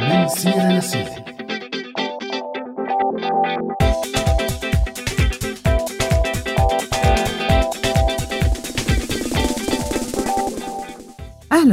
من سيرة لسيرة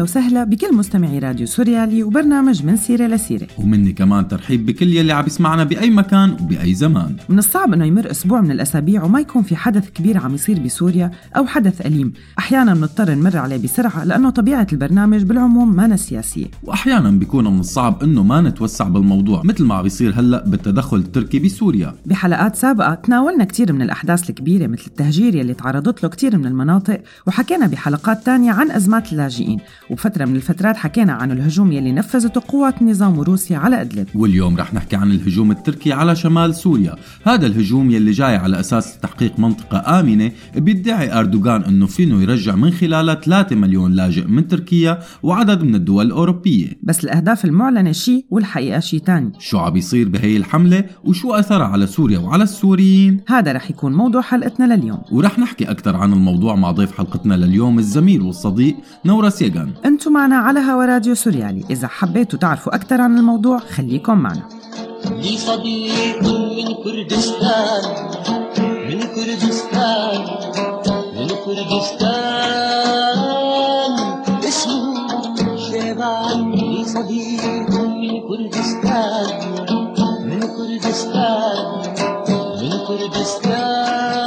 أهلا وسهلا بكل مستمعي راديو سوريالي وبرنامج من سيرة لسيرة. ومني كمان ترحيب بكل يلي عم يسمعنا بأي مكان وبأي زمان. من الصعب أنه يمر أسبوع من الأسابيع وما يكون في حدث كبير عم يصير بسوريا أو حدث أليم. أحيانا بنضطر نمر عليه بسرعة لأنه طبيعة البرنامج بالعموم ما سياسية. وأحيانا بيكون من الصعب إنه ما نتوسع بالموضوع مثل ما عم بيصير هلأ بالتدخل التركي بسوريا. بحلقات سابقة تناولنا كتير من الأحداث الكبيرة مثل التهجير يلي تعرضت له كتير من المناطق وحكينا بحلقات تانية عن أزمات اللاجئين. وبفترة من الفترات حكينا عن الهجوم يلي نفذته قوات النظام وروسيا على إدلب. واليوم رح نحكي عن الهجوم التركي على شمال سوريا. هذا الهجوم يلي جاي على أساس تحقيق منطقة آمنة بيدعي أردوغان أنه فينه يرجع من خلالها 3 مليون لاجئ من تركيا وعدد من الدول الأوروبية. بس الأهداف المعلنة شيء والحقيقة شيء تاني. شو عم بيصير بهي الحملة وشو أثرها على سوريا وعلى السوريين؟ هذا رح يكون موضوع حلقتنا لليوم. ورح نحكي أكثر عن الموضوع مع ضيف حلقتنا لليوم الزميل والصديق نورس يغان أنتم معنا على هوا راديو سوريالي. إذا حبيتوا تعرفوا أكثر عن الموضوع خليكم معنا. لي صديق من كردستان من كردستان من كردستان. اسمه شيبان. لي صديق من كردستان من كردستان من كردستان.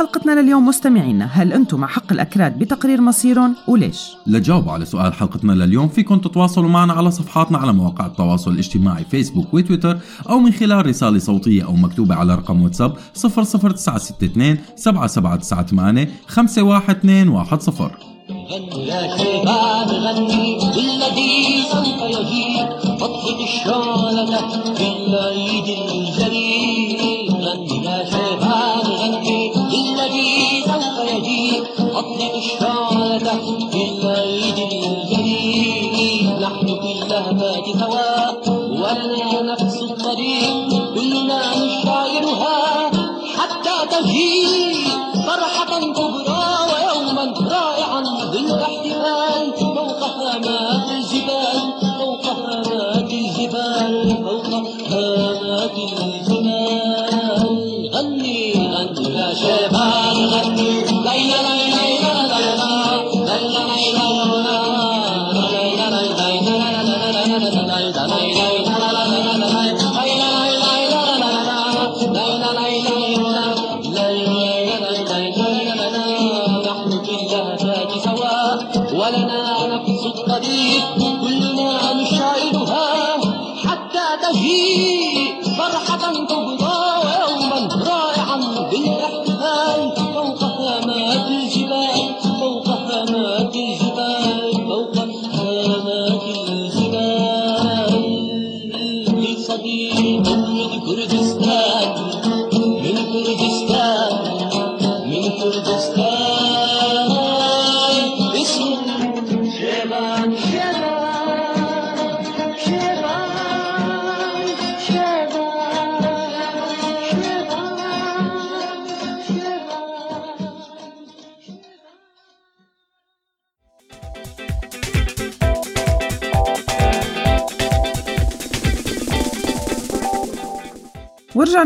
حلقتنا لليوم مستمعينا هل أنتم مع حق الأكراد بتقرير مصيرهم وليش؟ لجاوبوا على سؤال حلقتنا لليوم فيكم تتواصلوا معنا على صفحاتنا على مواقع التواصل الاجتماعي فيسبوك وتويتر أو من خلال رسالة صوتية أو مكتوبة على رقم واتساب 00962 7798 51210 غنوا يا شيبان غني بالذي سوف يجيب اطلق الشعلة في الشعلة في العيد الجليل. نحن في اللهفات سواء.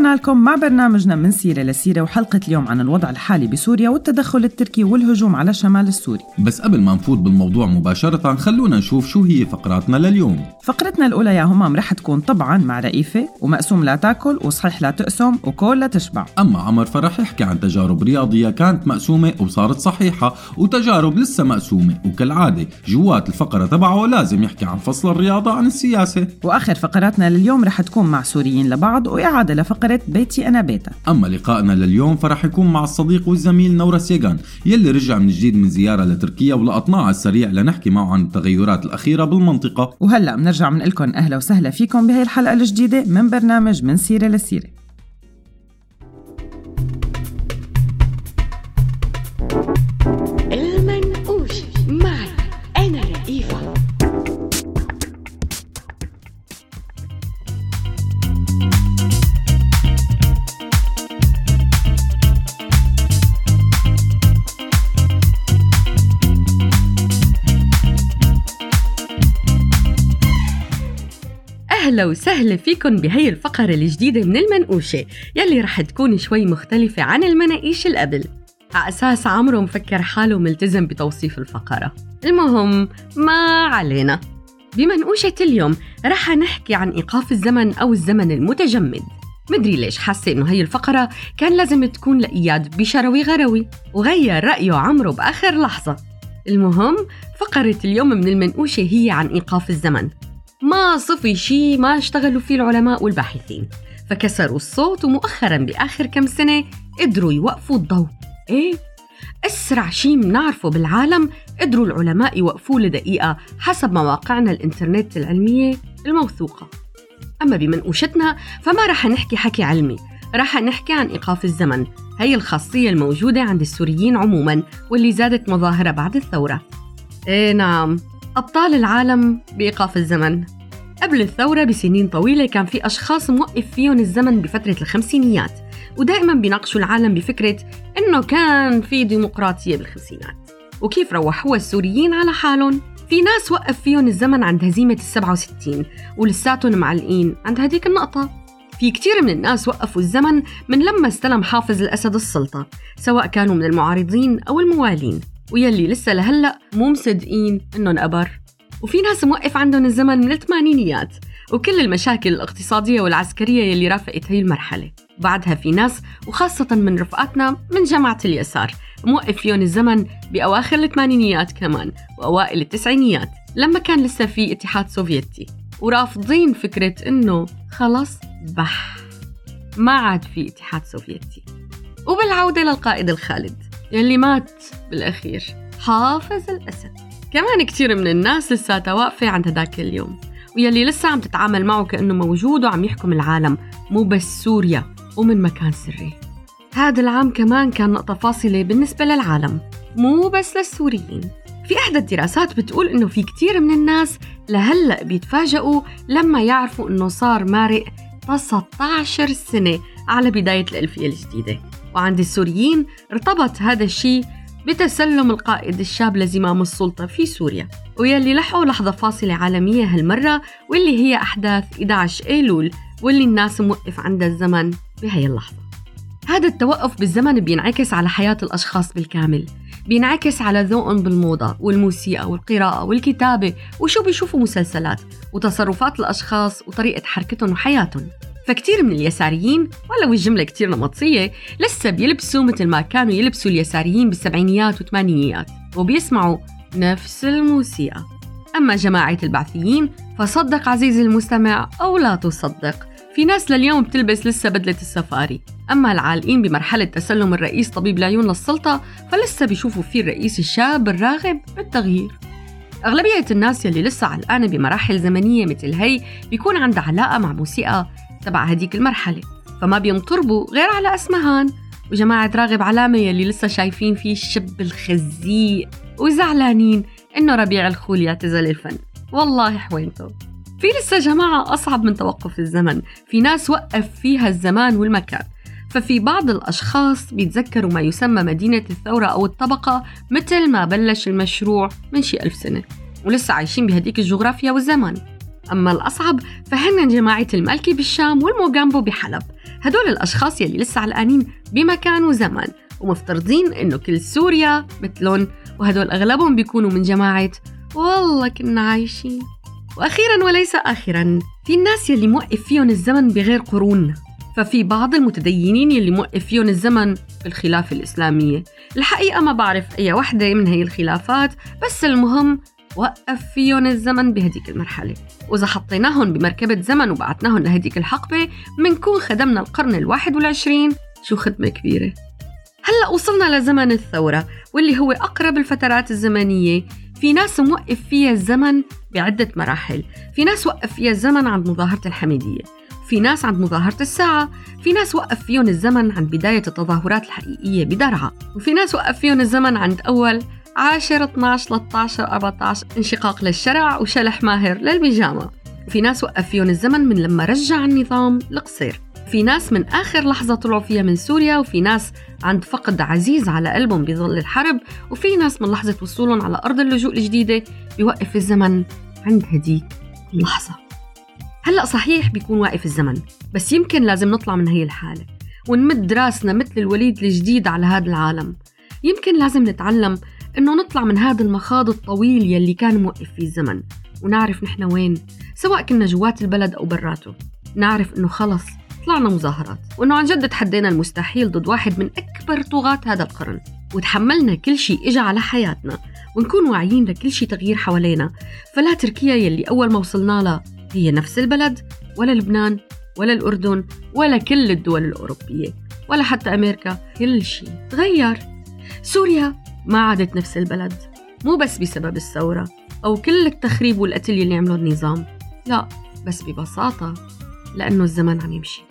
ورجعنا لكم مع برنامجنا من سيرة لسيرة وحلقة اليوم عن الوضع الحالي بسوريا والتدخل التركي والهجوم على الشمال السوري. بس قبل ما نفوت بالموضوع مباشرة خلونا نشوف شو هي فقراتنا لليوم. فقرتنا الأولى يا همام رح تكون طبعا مع رئيفة ومقسوم لا تاكل وصحيح لا تقسم وكل لا تشبع. أما عمر فرح يحكي عن تجارب رياضية كانت مقسومة وصارت صحيحة وتجارب لسه مقسومة. وكالعادة جوات الفقرة تبعه لازم يحكي عن فصل الرياضة عن السياسة. وآخر فقراتنا لليوم رح تكون مع سوريين لبعض وإعادة لفقرة بيتي أنا بيتا أما لقائنا لليوم فرح يكون مع الصديق والزميل نورس يغان يلي رجع من جديد من زيارة لتركيا ولقطناه على السريع لنحكي معه عن التغيرات الأخيرة بالمنطقة. وهلأ بنرجع من لكم أهلا وسهلا فيكم بهي الحلقة الجديدة من برنامج من سيرة لسيرة. أهلا وسهلا فيكم بهي الفقرة الجديدة من المنقوشة يلي رح تكون شوي مختلفة عن المناقيش القبل على أساس عمرو مفكر حاله ملتزم بتوصيف الفقرة. المهم ما علينا. بمنقوشة اليوم رح نحكي عن إيقاف الزمن أو الزمن المتجمد. مدري ليش حاسة إنه هي الفقرة كان لازم تكون لإياد بشروي غروي وغير رأيه عمرو بآخر لحظة. المهم فقرة اليوم من المنقوشة هي عن إيقاف الزمن. ما صفي شي ما اشتغلوا فيه العلماء والباحثين. فكسروا الصوت ومؤخرا بآخر كم سنة قدروا يوقفوا الضوء. إيه؟ أسرع شي منعرفه بالعالم قدروا العلماء يوقفوه لدقيقة حسب مواقعنا الإنترنت العلمية الموثوقة. أما بمنقوشتنا فما رح نحكي حكي علمي. رح نحكي عن إيقاف الزمن. هي الخاصية الموجودة عند السوريين عموما واللي زادت مظاهرة بعد الثورة. إيه نعم. أبطال العالم بإيقاف الزمن. قبل الثورة بسنين طويلة كان في أشخاص موقف فيهم الزمن بفترة الخمسينيات ودائما بيناقشوا العالم بفكرة إنه كان في ديمقراطية بالخمسينات. وكيف روحوها السوريين على حالهم؟ في ناس وقف فيهم الزمن عند هزيمة السبعة وستين ولساتهم معلقين عند هديك النقطة. في كتير من الناس وقفوا الزمن من لما استلم حافظ الأسد السلطة سواء كانوا من المعارضين أو الموالين. ويلي لسه لهلأ مو مصدقين إنهم أبر. وفي ناس موقف عندهم الزمن من الثمانينيات وكل المشاكل الاقتصادية والعسكرية يلي رافقت هي المرحلة. بعدها في ناس وخاصة من رفقاتنا من جماعة اليسار موقف فيهم الزمن بأواخر الثمانينيات كمان وأوائل التسعينيات لما كان لسه في اتحاد سوفيتي. ورافضين فكرة إنه خلص بح ما عاد في اتحاد سوفيتي. وبالعودة للقائد الخالد يلي مات بالأخير حافظ الأسد. كمان كتير من الناس لساتها واقفة عند هداك اليوم ويلي لسه عم تتعامل معه كأنه موجود وعم يحكم العالم مو بس سوريا ومن مكان سري. هذا العام كمان كان نقطة فاصلة بالنسبة للعالم مو بس للسوريين. في إحدى الدراسات بتقول إنه في كتير من الناس لهلأ بيتفاجئوا لما يعرفوا إنه صار مارق 19 سنة على بداية الألفية الجديدة. وعند السوريين ارتبط هذا الشيء بتسلم القائد الشاب لزمام السلطة في سوريا ويلي لحقوا لحظة فاصلة عالمية هالمرة واللي هي أحداث 11 أيلول واللي الناس موقف عندها الزمن بهي اللحظة. هذا التوقف بالزمن بينعكس على حياة الأشخاص بالكامل بينعكس على ذوقهم بالموضة والموسيقى والقراءة والكتابة وشو بيشوفوا مسلسلات وتصرفات الأشخاص وطريقة حركتهم وحياتهم. فكتير من اليساريين ولو الجملة كتير نمطية لسه بيلبسوا مثل ما كانوا يلبسوا اليساريين بالسبعينيات والثمانينيات وبيسمعوا نفس الموسيقى. أما جماعة البعثيين فصدق عزيزي المستمع أو لا تصدق في ناس لليوم بتلبس لسه بدلة السفاري. أما العالقين بمرحلة تسلم الرئيس طبيب العيون للسلطة فلسه بيشوفوا فيه الرئيس الشاب الراغب بالتغيير. أغلبية الناس يلي لسه علقانة بمراحل زمنية مثل هي بيكون عندها علاقة مع موسيقى تبع هديك المرحلة. فما بينطربوا غير على أسمهان. وجماعة راغب علامة يلي لسه شايفين فيه الشب الخزيق وزعلانين إنه ربيع الخول يعتزل الفن. والله حوينته. في لسه جماعة أصعب من توقف الزمن. في ناس وقف فيها الزمان والمكان. ففي بعض الأشخاص بيتذكروا ما يسمى مدينة الثورة أو الطبقة مثل ما بلش المشروع من شي ألف سنة. ولسه عايشين بهديك الجغرافيا والزمان. أما الأصعب فهن جماعة المالكي بالشام والموغامبو بحلب. هدول الأشخاص يلي لسه علقانين بمكان وزمان ومفترضين إنه كل سوريا مثلهم وهدول أغلبهم بيكونوا من جماعة والله كنا عايشين. وأخيرا وليس آخرا في الناس يلي موقف فيهم الزمن بغير قرون. ففي بعض المتدينين يلي موقف فيهم الزمن بالخلافة الإسلامية. الحقيقة ما بعرف أي وحدة من هي الخلافات بس المهم وقف فيهم الزمن بهديك المرحلة. وإذا حطيناهم بمركبة زمن وبعتناهم لهديك الحقبة منكون خدمنا القرن الواحد والعشرين. شو خدمة كبيرة. هلأ وصلنا لزمن الثورة واللي هو أقرب الفترات الزمنية. في ناس موقف فيها الزمن بعدة مراحل. في ناس وقف فيها الزمن عند مظاهرة الحميدية. في ناس عند مظاهرة الساعة. في ناس وقف فيهم الزمن عند بداية التظاهرات الحقيقية بدرعا. وفي ناس وقف فيهم الزمن عند أول 10 12 13 14 انشقاق للشرع وشلح ماهر للبيجامة. وفي ناس وقف فيهم الزمن من لما رجع النظام القصير في ناس من آخر لحظة طلعوا فيها من سوريا وفي ناس عند فقد عزيز على قلبهم بظل الحرب وفي ناس من لحظة وصولهم على أرض اللجوء الجديدة بيوقف الزمن عند هديك اللحظة. هلأ صحيح بيكون واقف الزمن بس يمكن لازم نطلع من هي الحالة ونمد راسنا مثل الوليد الجديد على هذا العالم. يمكن لازم نتعلم إنه نطلع من هذا المخاض الطويل يلي كان موقف فيه الزمن ونعرف نحن وين سواء كنا جوات البلد أو براته. نعرف إنه خلص طلعنا مظاهرات وإنه عن جد تحدينا المستحيل ضد واحد من أكبر طغاة هذا القرن. وتحملنا كل شيء إجا على حياتنا ونكون واعيين لكل شيء تغيير حوالينا. فلا تركيا يلي أول ما وصلنا لها هي نفس البلد ولا لبنان ولا الأردن ولا كل الدول الأوروبية ولا حتى أمريكا كل شيء تغير. سوريا ما عادت نفس البلد مو بس بسبب الثورة أو كل التخريب والقتل اللي عمله النظام لا بس ببساطة لأنه الزمن عم يمشي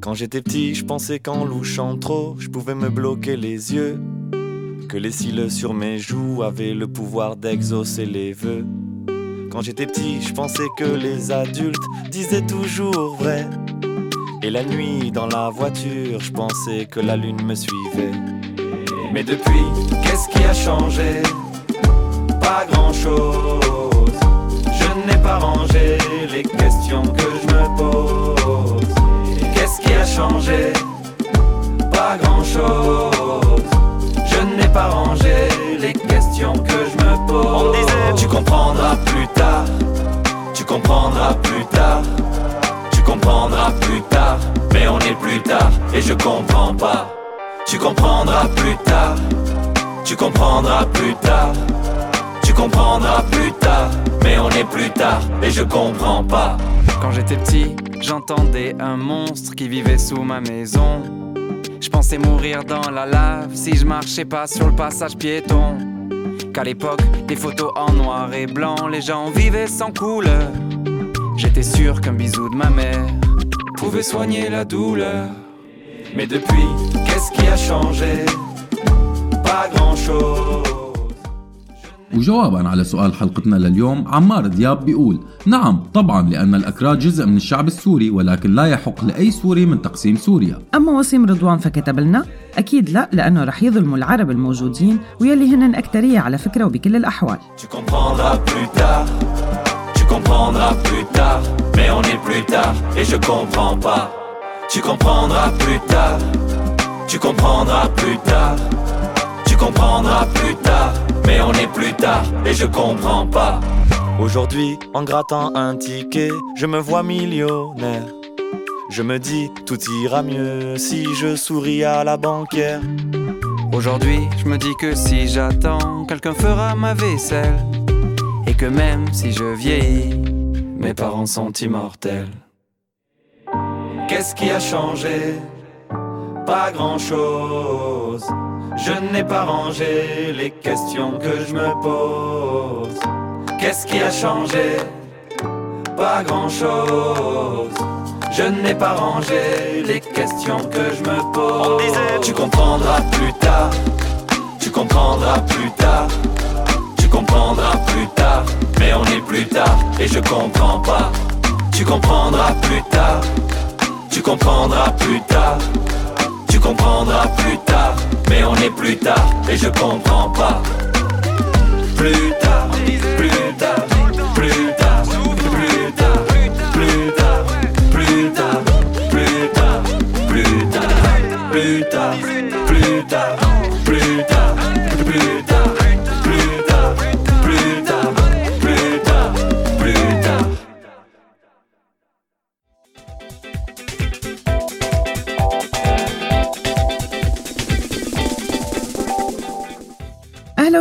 Quand j'étais petit, je pensais qu'en louchant trop, je pouvais me bloquer les yeux. Que les cils sur mes joues avaient le pouvoir d'exaucer les vœux. Quand j'étais petit, je pensais que les adultes disaient toujours vrai. Et la nuit, dans la voiture, je pensais que la lune me suivait. Mais depuis, qu'est-ce qui a changé? Pas grand-chose. Je n'ai pas rangé les questions que je me pose. Qu'est-ce qui a changé? Pas grand-chose. Je n'ai pas rangé les questions que je me pose. On me disait, tu comprendras plus tard. Tu comprendras plus tard. Tu comprendras plus tard. Mais on est plus tard et je comprends pas. Tu comprendras plus tard. Tu comprendras plus tard. Tu comprendras plus tard. Mais on est plus tard et je comprends pas. Quand j'étais petit, j'entendais un monstre qui vivait sous ma maison. Je pensais mourir dans la lave si je marchais pas sur le passage piéton. Qu'à l'époque, des photos en noir et blanc, les gens vivaient sans couleur. J'étais sûr qu'un bisou de ma mère pouvait soigner la douleur. Mais depuis, qu'est-ce qui a changé? وجوابا على سؤال حلقتنا لليوم عمار دياب بيقول نعم طبعا لأن الأكراد جزء من الشعب السوري ولكن لا يحق لأي سوري من تقسيم سوريا أما وسيم رضوان فكتب لنا أكيد لا لأنه رح يظلموا العرب الموجودين ويلي هن أكترية على فكرة وبكل الأحوال Tu comprendras plus tard. Tu comprendras plus tard. Tu comprendras plus. Mais on est plus tard et je comprends pas. Aujourd'hui, en grattant un ticket, je me vois millionnaire. Je me dis, tout ira mieux si je souris à la banquière. Aujourd'hui, je me dis que si j'attends, quelqu'un fera ma vaisselle. Et que même si je vieillis, Mes parents sont immortels. Qu'est-ce qui a changé? Pas grand-chose. Je n'ai pas rangé les questions que je me pose. Qu'est-ce qui a changé? Pas grand-chose. Je n'ai pas rangé les questions que je me pose. On disait, tu comprendras plus tard. Tu comprendras plus tard. Tu comprendras plus tard, mais on est plus tard et je comprends pas. Tu comprendras plus tard, Tu comprendras plus tard. Comprendras plus tard. Mais on est plus tard et je comprends pas. Plus tard, plus tard,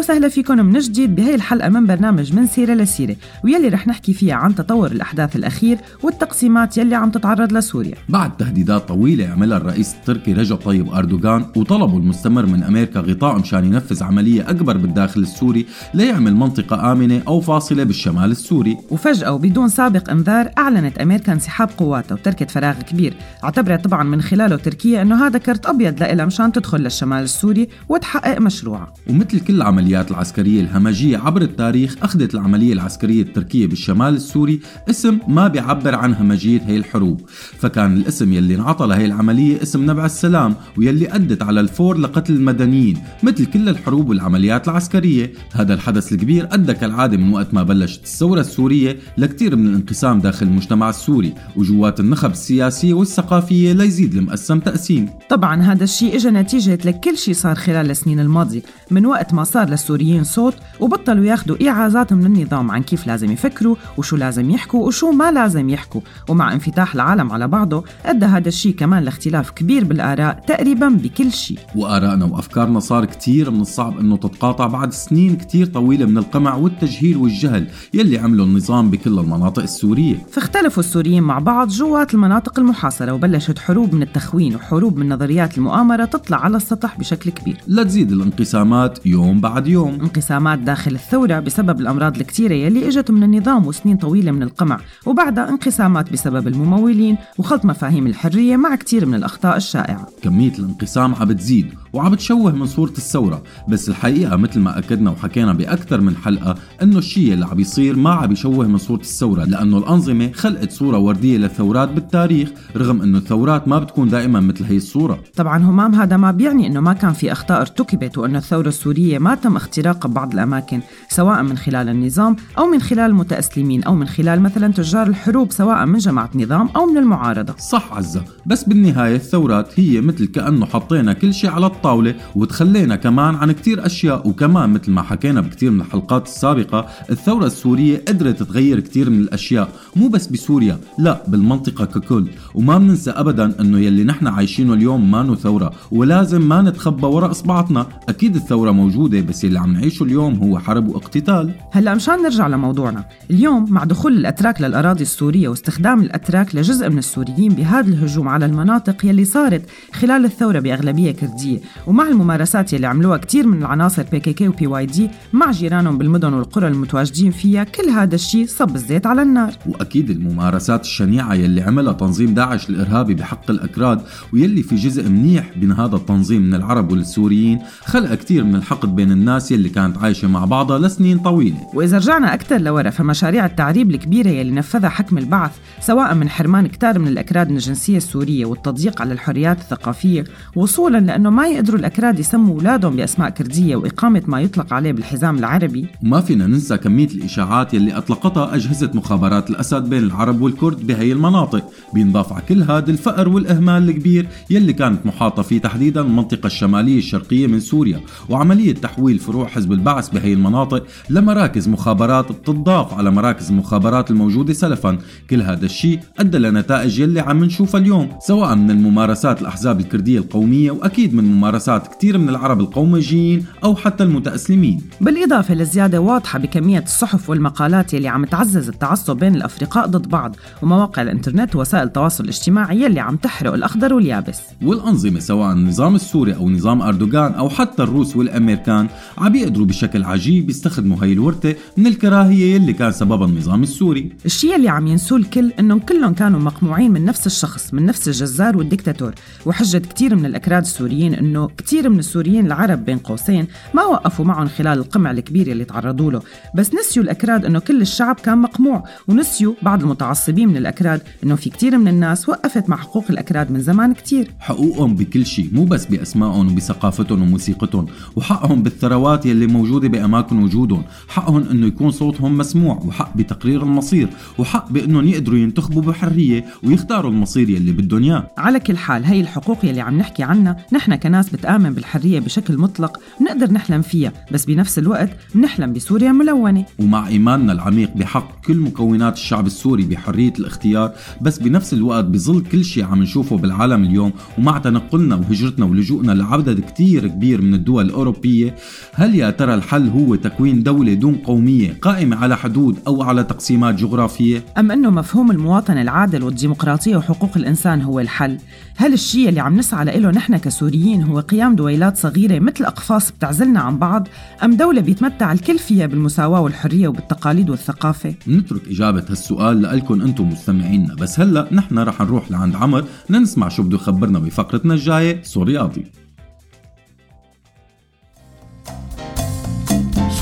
وسهلا فيكم من جديد بهي الحلقة من برنامج من سيرة لسيرة ويلي رح نحكي فيها عن تطور الأحداث الأخير والتقسيمات يلي عم تتعرض لسوريا. بعد تهديدات طويلة عملها الرئيس التركي رجب طيب أردوغان وطلبه المستمر من أمريكا غطاء مشان ينفذ عملية أكبر بالداخل السوري ليعمل منطقة آمنة أو فاصلة بالشمال السوري. وفجأة وبدون سابق إنذار أعلنت أمريكا انسحاب قواتها وتركت فراغ كبير اعتبرت طبعا من خلاله تركيا أنه هذا كرت أبيض لإلها مشان تدخل للشمال السوري وتحقق مشروعها. ومثل كل العمليات العسكرية الهمجية عبر التاريخ أخذت العملية العسكرية التركية بالشمال السوري اسم ما بيعبر عن همجية هي الحروب. فكان الاسم يلي انعطى لهي العملية اسم نبع السلام ويلي أدت على الفور لقتل المدنيين مثل كل الحروب والعمليات العسكرية. هذا الحدث الكبير أدى كالعادة من وقت ما بلشت الثورة السورية لكتير من الانقسام داخل المجتمع السوري وجوات النخب السياسية والثقافية ليزيد المقسم تقسيم طبعا هذا الشيء اجى نتيجة لكل شيء صار خلال السنين الماضية. من وقت ما صار للسوريين صوت وبطلوا ياخذوا إعازات من النظام عن كيف لازم يفكروا وشو لازم يحكوا وشو ما لازم يحكوا. ومع انفتاح العالم على بعضه أدى هذا الشيء كمان لاختلاف كبير بالآراء تقريبا بكل شيء. وآرائنا وأفكارنا صار كتير من الصعب أنه تتقاطع بعد سنين كتير طويلة من القمع والتجهيل والجهل يلي عمله النظام بكل المناطق السورية. فاختلفوا السوريين مع بعض جوات المناطق المحاصرة وبلشت حروب من التخوين وحروب من نظريات المؤامرة تطلع على السطح بشكل كبير. لتزيد الانقسامات يوم بعد يوم انقسامات داخل الثورة بسبب الأمراض الكتيرة يلي إجت من النظام وسنين طويلة من القمع وبعدها انقسامات بسبب الممولين وخلط مفاهيم الحرية مع كتير من الأخطاء الشائعة. كمية الانقسام عم بتزيد وعم بتشوه من صورة الثورة بس الحقيقة مثل ما أكدنا وحكينا بأكثر من حلقة إنه الشيء اللي عم بيصير ما عم بيشوه من صورة الثورة لأنه الأنظمة خلقت صورة وردية للثورات بالتاريخ رغم إنه الثورات ما بتكون دائما مثل هي الصورة. طبعا همام هذا ما بيعني إنه ما كان في أخطاء ارتكبت وإنه الثورة السورية ما تم اختراقها ببعض الأماكن سواء من خلال النظام أو من خلال المتاسلمين أو من خلال مثلا تجار الحروب سواء من جماعة نظام أو من المعارضة. صح عزة بس بالنهاية الثورات هي مثل كأنه حطينا كل شيء على الطاولة وتخلينا كمان عن كتير أشياء وكمان مثل ما حكينا بكتير من الحلقات السابقة الثورة السورية قدرت تغير كتير من الأشياء مو بس بسوريا لا بالمنطقة ككل. وما بننسى أبدا أنه يلي نحن عايشينه اليوم مانو ثورة ولازم ما نتخبى وراء إصبعتنا أكيد الثورة موجودة بس يلي عم نعيشه اليوم هو حرب واقتتال. هلا مشان نرجع لموضوعنا اليوم مع دخول الأتراك للأراضي السورية واستخدام الأتراك لجزء من السوريين بهذا الهجوم على المناطق يلي صارت خلال الثورة بأغلبية كردية ومع الممارسات يلي عملوها كثير من العناصر PKK و PYD مع جيرانهم بالمدن والقرى المتواجدين فيها كل هذا الشيء صب الزيت على النار. وأكيد الممارسات الشنيعة يلي عملها تنظيم داعش الإرهابي بحق الأكراد ويلي في جزء منيح من هذا التنظيم من العرب والسوريين خلق كتير من الحقد بين الناس يلي كانت عايشة مع بعضها لسنين طويلة. وإذا رجعنا أكثر لورا فمشاريع التعريب الكبيرة يلي نفذها حكم البعث سواء من حرمان كتار من الأكراد من الجنسية السورية والتضييق على الحريات الثقافية وصولا لأنه ما يقدروا الأكراد يسموا أولادهم بأسماء كردية وإقامة ما يطلق عليه بالحزام العربي. وما فينا ننسى كمية الإشاعات يلي أطلقتها أجهزة مخابرات الأسد بين العرب والكرد بهي المناطق. بينضاف على كل هذا الفقر والإهمال الكبير يلي كانت محاطة فيه تحديدا المنطقة الشمالية الشرقية من سوريا وعملية تحويل فروع حزب البعث بهي المناطق لمراكز مخابرات بتضاف على مراكز المخابرات الموجودة سلفا. كل هذا الشيء أدى لنتائج يلي عم نشوفها اليوم سواء من الممارسات الأحزاب الكردية القومية وأكيد من ممارسات كثير من العرب القوميجيين أو حتى المتأسلمين. بالإضافة لزيادة واضحة بكمية الصحف والمقالات يلي عم تعزز التعصب بين الأفرقاء ضد بعض ومواقع الإنترنت ووسائل التواصل الاجتماعي يلي عم تحرق الأخضر واليابس. والأنظمة سواء النظام السوري أو نظام أردوغان أو حتى الروس والأمريكان عم بيقدروا بشكل عجيب يستخدموا هاي الورثة من الكراهية اللي كان سببها النظام السوري. الشيء اللي عم ينسوه الكل انهم كلهم كانوا مقموعين من نفس الشخص من نفس الجزار والديكتاتور وحجة كتير من الأكراد السوريين إنه كتير من السوريين العرب بين قوسين ما وقفوا معهم خلال القمع الكبير اللي تعرضوا له. بس نسيوا الأكراد إنه كل الشعب كان مقموع. ونسيوا بعض المتعصبين من الأكراد إنه في كتير من الناس وقفت مع حقوق الأكراد من زمان كتير. حقوقهم بكل شيء مو بس بأسمائهم وبثقافتهم وموسيقتهم. وحقهم بالثروات يلي موجودة بأماكن وجودهم. حقهم إنه يكون صوتهم مسموع وحق بتقرير المصير وحق بإنهم يقدروا ينتخبوا بحرية ويختاروا المصير يلي بدهم إياه. على كل حال هي الحقوق يلي عم نحكي عنها نحن كناس بتآمن بالحرية بشكل مطلق بنقدر نحلم فيها بس بنفس الوقت بنحلم بسوريا ملونة. ومع إيماننا العميق بحق كل مكونات الشعب السوري بحرية الاختيار بس بنفس الوقت بظل كل شيء عم نشوفه بالعالم اليوم ومع تنقلنا وهجرتنا ولجوءنا لعدد كتير كبير من الدول الأوروبية هل يا ترى الحل هو تكوين دولة دون قومية قائمة على حدود أو على تقسيمات جغرافية؟ أم أنه مفهوم المواطن العادل والديمقراطية وحقوق الإنسان هو الحل؟ هل الشيء اللي عم نسعى له نحن كسوريين هو قيام دويلات صغيرة مثل أقفاص بتعزلنا عن بعض؟ أم دولة بيتمتع الكل فيها بالمساواة والحرية وبالتقاليد والثقافة؟ نترك إجابة هالسؤال لألكم أنتم مستمعينا بس هلأ نحن رح نروح لعند عمر لنسمع شو بده يخبرنا بفقرتنا الجاية سورياضي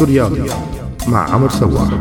سوريالي مع عمر سواح.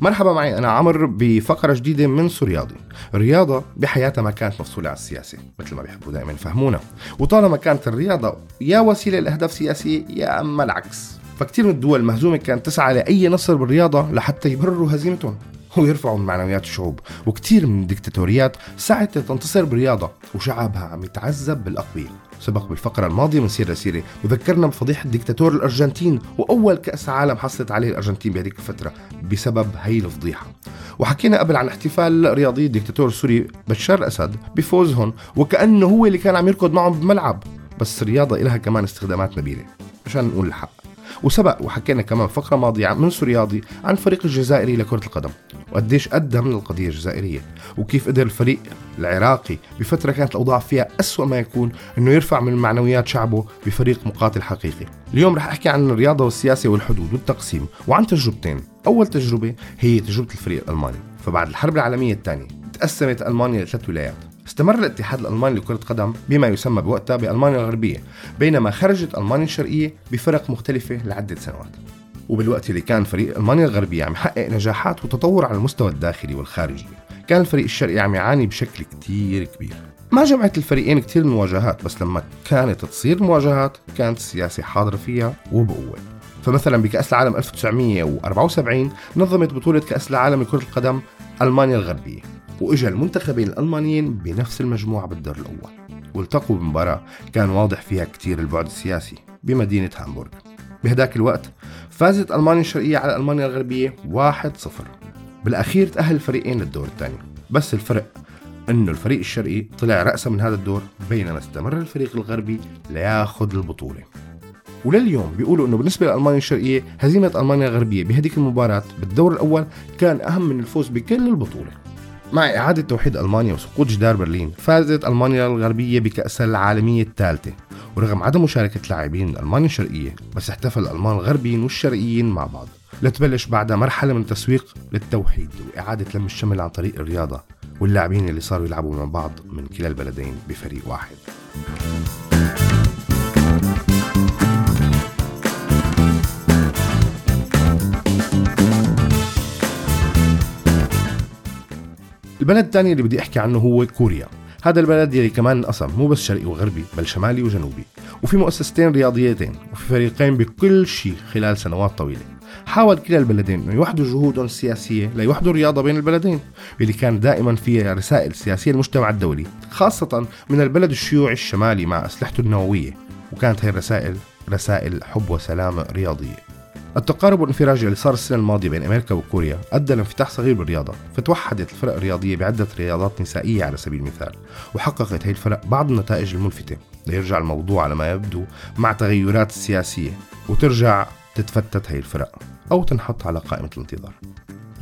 مرحبا معي أنا عمر بفقرة جديدة من سورياضي الرياضه بحياتها ما كانت مفصولة عن السياسة مثل ما بيحبوا دائما يفهمونا. وطالما كانت الرياضة يا وسيلة لاهداف سياسيه يا أما العكس. فكتير من الدول المهزومة كانت تسعى لأي نصر بالرياضة لحتى يبرروا هزيمتهم. ويرفعوا من معنويات الشعوب. وكتير من الدكتاتوريات سعت تنتصر بالرياضة وشعبها عم يتعذب بالأقوياء سبق بالفقرة الماضية من سيرة سيرة وذكرنا بفضيحة الدكتاتور الأرجنتين وأول كأس عالم حصلت عليه الأرجنتين بهذيك الفترة بسبب هي الفضيحة. وحكينا قبل عن احتفال رياضي الدكتاتور السوري بشار الأسد بفوزهم وكأنه هو اللي كان عم يركض معهم بالملعب بس الرياضة إلها كمان استخدامات نبيلة مشان نقول الحق. وسبق وحكينا كمان فقرة ماضية من سورياضي عن فريق الجزائري لكرة القدم وقديش قدم للقضية الجزائرية وكيف قدر الفريق العراقي بفترة كانت الأوضاع فيها أسوأ ما يكون أنه يرفع من معنويات شعبه بفريق مقاتل حقيقي. اليوم رح أحكي عن الرياضة والسياسة والحدود والتقسيم وعن تجربتين. أول تجربة هي تجربة الفريق الألماني. فبعد الحرب العالمية الثانية تقسمت ألمانيا لثلاث ولايات. استمر الاتحاد الألماني لكرة قدم بما يسمى بوقتها بألمانيا الغربية بينما خرجت ألمانيا الشرقية بفرق مختلفة لعدة سنوات. وبالوقت اللي كان فريق ألمانيا الغربية عم يحقق نجاحات وتطور على المستوى الداخلي والخارجي كان الفريق الشرقي عم يعاني بشكل كتير كبير. ما جمعت الفريقين كتير من المواجهات بس لما كانت تصير مواجهات كانت السياسة حاضرة فيها وبقوة. فمثلا بكأس العالم 1974 نظمت بطولة كأس العالم لكرة القدم ألمانيا الغربية. وإجا المنتخبين الألمانيين بنفس المجموعة بالدور الأول. والتقوا بمباراة كان واضح فيها كتير البعد السياسي بمدينة هامبورغ. بهداك الوقت فازت ألمانيا الشرقية على ألمانيا الغربية 1-0 بالأخير تأهل الفريقين للدور الثاني. بس الفرق إنه الفريق الشرقي طلع رأسا من هذا الدور بينما استمر الفريق الغربي لياخذ البطولة. ولليوم بيقولوا إنه بالنسبة لألمانيا الشرقية هزيمة ألمانيا الغربية بهذيك المباراة بالدور الأول كان أهم من الفوز بكل البطولة. مع إعادة توحيد ألمانيا وسقوط جدار برلين فازت ألمانيا الغربية بكأس العالمية الثالثة. ورغم عدم مشاركة لاعبين من ألمانيا الشرقية بس احتفل الألمان الغربيين والشرقيين مع بعض. لتبلش بعدها مرحلة من التسويق للتوحيد وإعادة لم الشمل عن طريق الرياضة واللاعبين اللي صاروا يلعبوا مع بعض من كلا البلدين بفريق واحد. البلد الثاني اللي بدي أحكي عنه هو كوريا. هذا البلد يلي كمان انقسم مو بس شرقي وغربي بل شمالي وجنوبي. وفي مؤسستين رياضيتين وفي فريقين بكل شيء خلال سنوات طويلة. حاول كلا البلدين إنه يوحدوا جهودهم السياسية ليوحدوا الرياضة بين البلدين اللي كان دائما فيها رسائل سياسية المجتمع الدولي خاصة من البلد الشيوعي الشمالي مع أسلحته النووية. وكانت هي الرسائل رسائل حب وسلام رياضية. التقارب والانفراج اللي صار السنة الماضية بين أمريكا وكوريا أدى لانفتاح صغير بالرياضة فتوحدت الفرق الرياضية بعدة رياضات نسائية على سبيل المثال وحققت هي الفرق بعض النتائج الملفتة. ليرجع الموضوع على ما يبدو مع تغيرات سياسية وترجع تتفتت هي الفرق أو تنحط على قائمة الانتظار.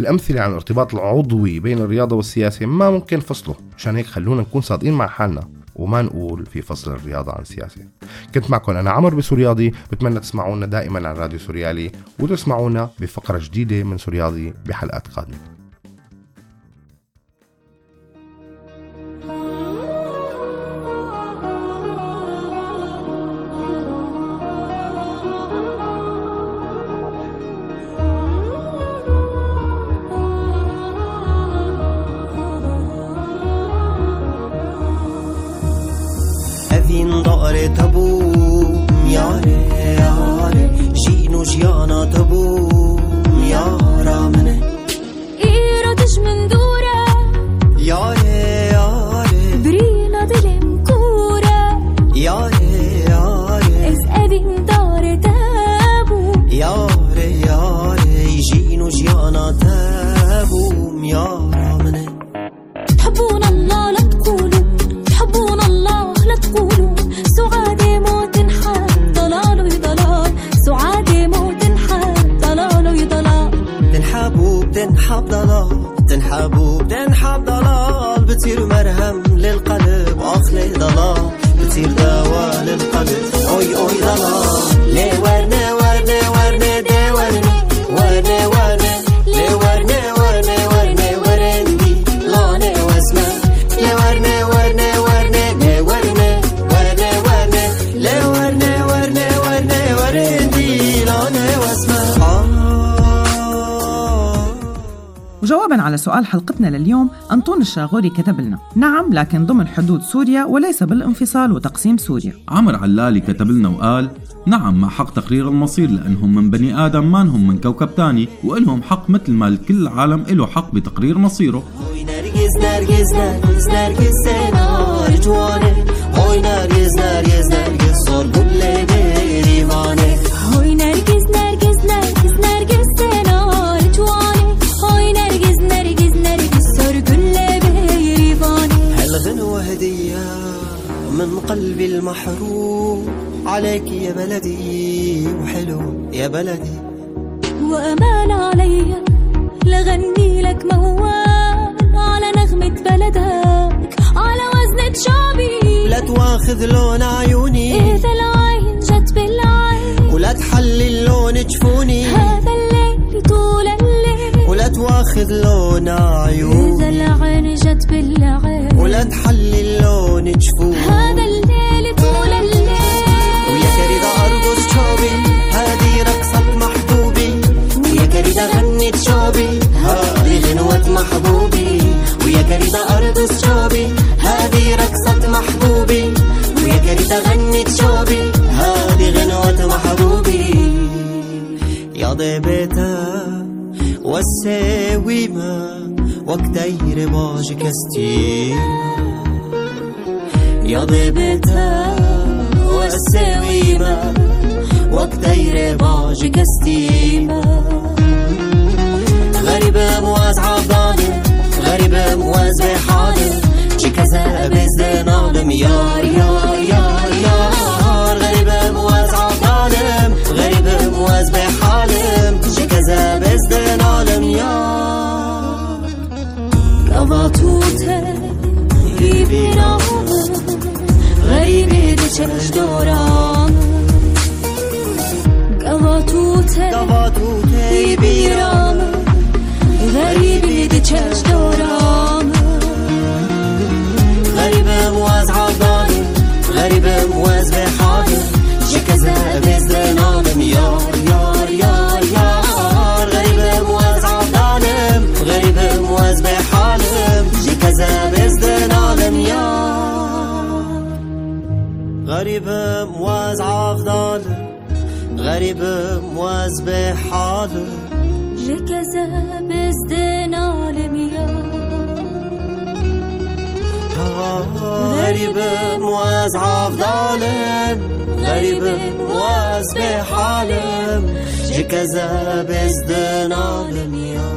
الأمثلة عن الارتباط العضوي بين الرياضة والسياسة ما ممكن فصله مشان هيك خلونا نكون صادقين مع حالنا. وما نقول في فصل الرياضة عن السياسة كنت معكم أنا عمر بسورياضي بتمنى تسمعونا دائما عن راديو سوريالي وتسمعونا بفقرة جديدة من سورياضي بحلقات قادمة. tabu yare yare şinu şiyana tabu. الشاغوري كتب لنا. نعم لكن ضمن حدود سوريا وليس بالانفصال وتقسيم سوريا. عمر علالي كتب لنا وقال نعم مع حق تقرير المصير لأنهم من بني آدم ما انهم من كوكب تاني وإلهم حق مثل ما كل العالم إله حق بتقرير مصيره. Oy nergiz nergiz nergiz sor gülle divane هوي نرجس نرجس من قلبي المحروم. عليك يا بلدي وحلو يا بلدي. وأمان علي لغني لك موال. على نغمة بلدك على وزنة شعبي. لا تواخذ لون عيوني. إذا العين جت بالعين. ولا تحلل لون جفوني. هذا طول الليل. ولا تواخذ لون عيوني إذا العين جت بالعين ولا تحلل لون جفوني هذا الليل طول الليل. ويا كريدة أرقص شوبي هذه رقصة محبوبي. ويا كريدة غنت شوبي هذه غنوة محبوبي. ويا كريدة أرقص شوبي هذه رقصة محبوبي. ويا كريدة غنت شوبي يا ضيبتها والساوي ما وقتير باجك استير يا ضيبتها والسويمة وقتير باجك استيمة غريبة مواز عضانة غريبة مواز بحالة جي كذا بزدان عالم يار يار يار يار غريبة مواز عضانة غريبة مواز بحالة قواتوته يبيرام غريبة دچش دورام قواتوته قواتوتي يبيرام غريبة دچش دورام غريبة مواز بحالة لكذا بزدن عالم يا غريبة مواز عفضالم غريبة مواز بحالم جي كذا بزدن عالم يا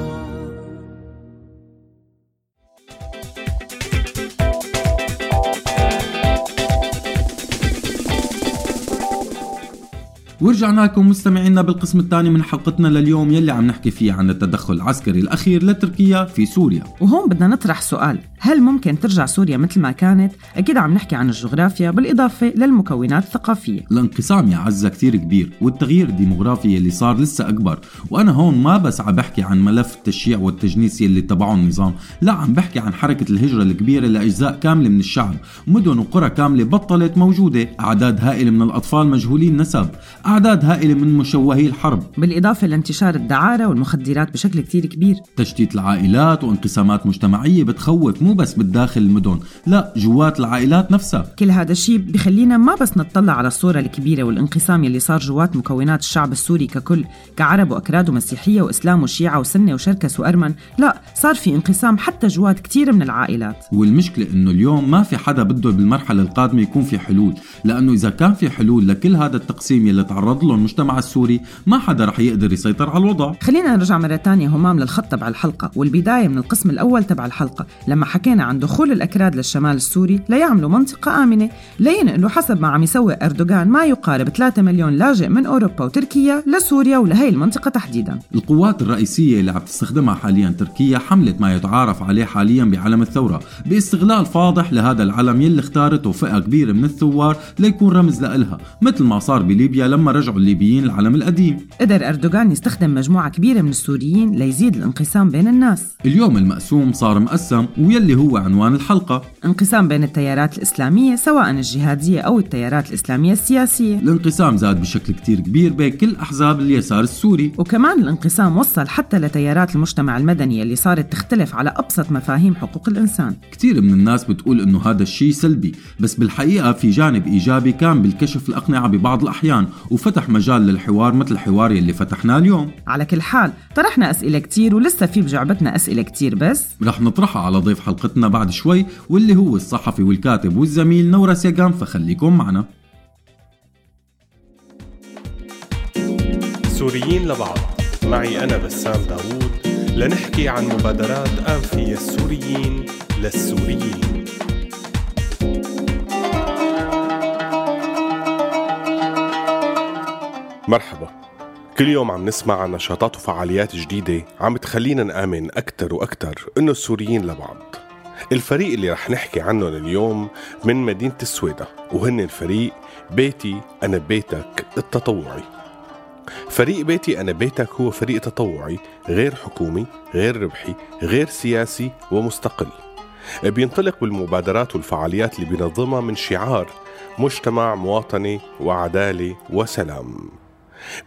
ورجعنا لكم مستمعينا بالقسم الثاني من حلقتنا لليوم يلي عم نحكي فيه عن التدخل العسكري الأخير لتركيا في سوريا. وهون بدنا نطرح سؤال. هل ممكن ترجع سوريا مثل ما كانت؟ أكيد عم نحكي عن الجغرافيا بالإضافة للمكونات الثقافية. الانقسام يا عزة كتير كبير والتغيير الديموغرافي اللي صار لسه أكبر. وأنا هون ما بس عم بحكي عن ملف التشييع والتجنيس يلي اتبعه النظام لا عم بحكي عن حركة الهجرة الكبيرة لأجزاء كاملة من الشعب. مدن وقرى كاملة بطلت موجودة أعداد هائلة من الأطفال مجهولين نسب أعداد هائلة من مشوهي الحرب. بالإضافة لانتشار الدعارة والمخدرات بشكل كتير كبير. تشتيت العائلات وانقسامات مجتمعية بتخوف مو بس بالداخل المدن لا جوات العائلات نفسها. كل هذا الشيء بخلينا ما بس نطلع على الصورة الكبيرة والانقسام يلي صار جوات مكونات الشعب السوري ككل كعرب وأكراد ومسيحية وإسلام وشيعة وسنة وشركس وأرمن لا صار في انقسام حتى جوات كتير من العائلات. والمشكلة إنه اليوم ما في حدا بده بالمرحلة القادمة يكون في حلول لأنه إذا كان في حلول لكل هذا التقسيم يلي تعرض له المجتمع السوري ما حدا رح يقدر يسيطر على الوضع. خلينا نرجع مرة تانية همام للخط تبع الحلقة والبداية من القسم الأول تبع الحلقة لما حكينا عن دخول الأكراد للشمال السوري ليعملوا منطقة آمنة لينقلوا حسب ما عم يسوي أردوغان ما يقارب 3 مليون لاجئ من أوروبا وتركيا لسوريا ولهي المنطقة تحديدا. القوات الرئيسية اللي عم تستخدمها حاليا تركيا حملت ما يتعارف عليه حاليا بعلم الثورة باستغلال فاضح لهذا العلم يلي اختارته فئة كبيرة من الثوار ليكون رمز لإلها مثل ما صار بليبيا لما رجعوا الليبيين العلم القديم. قدر أردوغان يستخدم مجموعة كبيرة من السوريين ليزيد الانقسام بين الناس. اليوم المقسوم صار مقسم ويلي هو عنوان الحلقة. انقسام بين التيارات الإسلامية سواء الجهادية أو التيارات الإسلامية السياسية. الانقسام زاد بشكل كتير كبير بين كل أحزاب اليسار السوري. وكمان الانقسام وصل حتى لتيارات المجتمع المدني اللي صارت تختلف على أبسط مفاهيم حقوق الإنسان. كتير من الناس بتقول إنه هذا الشيء سلبي بس بالحقيقة في جانب إيجابي كان بالكشف الأقنعة ببعض الأحيان وفتح مجال للحوار مثل الحوار يلي فتحناه اليوم. على كل حال طرحنا أسئلة كتير ولسه في بجعبتنا أسئلة كتير بس. رح نطرحها على ضيف حلقتنا بعد شوي واللي هو الصحفي والكاتب والزميل نورس يقام فخليكم معنا. سوريين لبعض. معي أنا بسام داوود. لنحكي عن مبادرات أنفية السوريين للسوريين. مرحبا. كل يوم عم نسمع عن نشاطات وفعاليات جديدة عم تخلينا نآمن أكتر وأكتر إنه السوريين لبعض. الفريق اللي رح نحكي عنه اليوم من مدينة السويدة وهن الفريق بيتي أنا بيتك التطوعي. فريق بيتي أنا بيتك هو فريق تطوعي غير حكومي غير ربحي غير سياسي ومستقل. بينطلق بالمبادرات والفعاليات اللي بينظمها من شعار مجتمع مواطني وعدالة وسلام.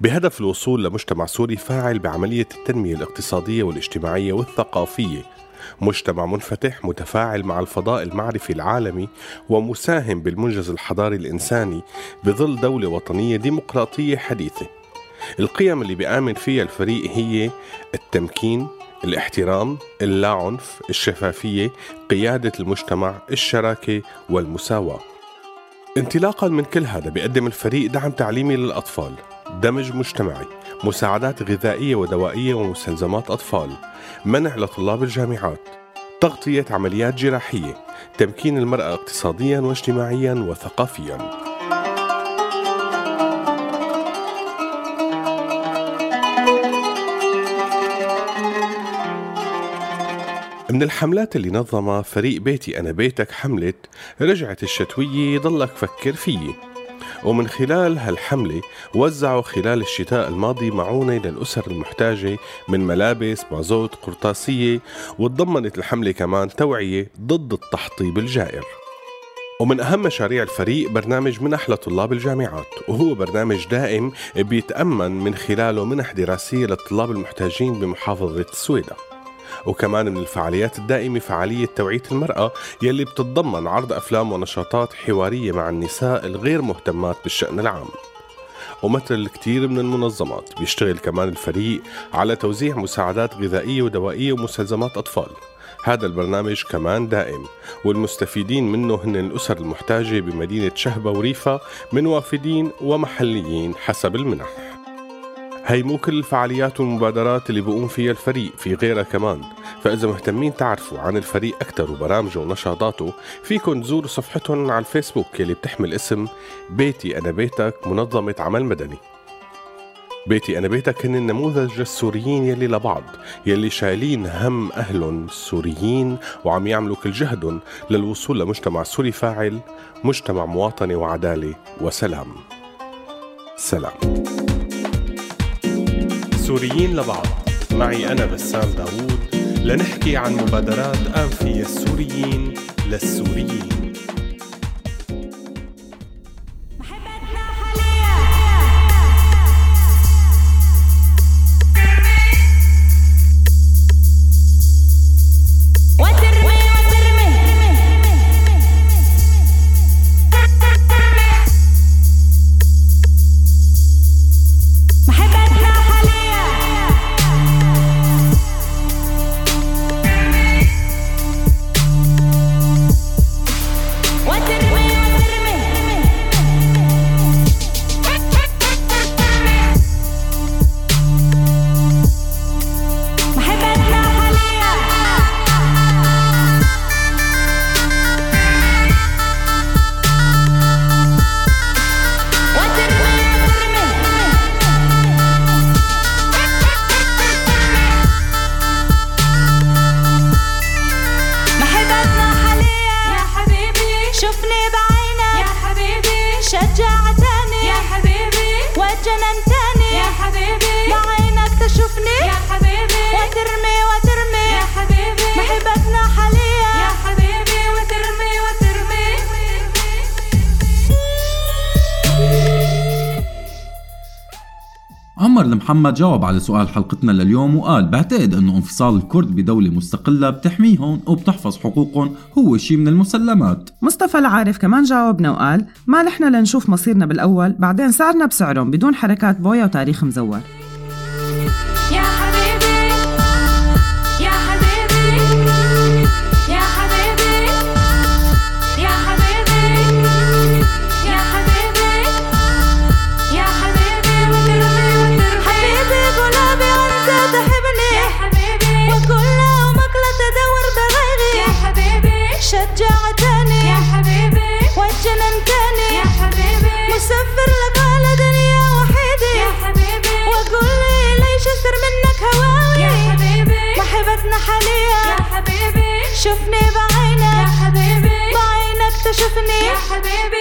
بهدف الوصول لمجتمع سوري فاعل بعملية التنمية الاقتصادية والاجتماعية والثقافية مجتمع منفتح متفاعل مع الفضاء المعرفي العالمي ومساهم بالمنجز الحضاري الإنساني بظل دولة وطنية ديمقراطية حديثة. القيم اللي بيآمن فيها الفريق هي التمكين الاحترام اللاعنف الشفافية قيادة المجتمع الشراكة والمساواة. انطلاقا من كل هذا بيقدم الفريق دعم تعليمي للأطفال دمج مجتمعي. مساعدات غذائية ودوائية ومستلزمات أطفال. منع لطلاب الجامعات. تغطية عمليات جراحية. تمكين المرأة اقتصاديا واجتماعيا وثقافيا. من الحملات اللي نظمها فريق بيتي أنا بيتك حملة رجعت الشتوية ضلك فكر فيي. ومن خلال هالحملة وزعوا خلال الشتاء الماضي معونة للأسر المحتاجة من ملابس مازوت قرطاسية وتضمنت الحملة كمان توعية ضد التحطيب الجائر. ومن أهم مشاريع الفريق برنامج منح لطلاب الجامعات وهو برنامج دائم بيتأمن من خلاله منح دراسية للطلاب المحتاجين بمحافظة السويدة وكمان من الفعاليات الدائمة فعالية توعية المرأة يلي بتتضمن عرض أفلام ونشاطات حوارية مع النساء الغير مهتمات بالشأن العام. ومثل الكثير من المنظمات بيشتغل كمان الفريق على توزيع مساعدات غذائية ودوائية ومستلزمات أطفال. هذا البرنامج كمان دائم والمستفيدين منه هن الأسر المحتاجة بمدينة شهبة وريفة من وافدين ومحليين حسب المنح. هي مو كل الفعاليات والمبادرات اللي بقوم فيها الفريق في غيرها كمان. فإذا مهتمين تعرفوا عن الفريق أكثر وبرامجه ونشاطاته فيكن تزوروا صفحتهم على الفيسبوك اللي بتحمل اسم بيتي أنا بيتك منظمة عمل مدني. بيتي أنا بيتك هن النموذج السوريين يلي لبعض يلي شايلين هم أهلهم السوريين وعم يعملوا كل جهدهم للوصول لمجتمع سوري فاعل مجتمع مواطنة وعدالة وسلام. سلام. سوريين لبعض. معي أنا بسام داوود. لنحكي عن مبادرات أنفية السوريين للسوريين. المحمد جاوب على سؤال حلقتنا لليوم وقال بعتقد إنه انفصال الكرد بدولة مستقلة بتحميهم وبتحفظ حقوقهم هو شيء من المسلمات. مصطفى العارف كمان جاوبنا وقال ما نحن لنشوف مصيرنا بالأول بعدين سعرنا بسعرهم بدون حركات بويا وتاريخ مزور. محبتنا حاليا. يا حبيبي. شوفني بعينك. يا حبيبي. بعينك تشوفني. يا حبيبي.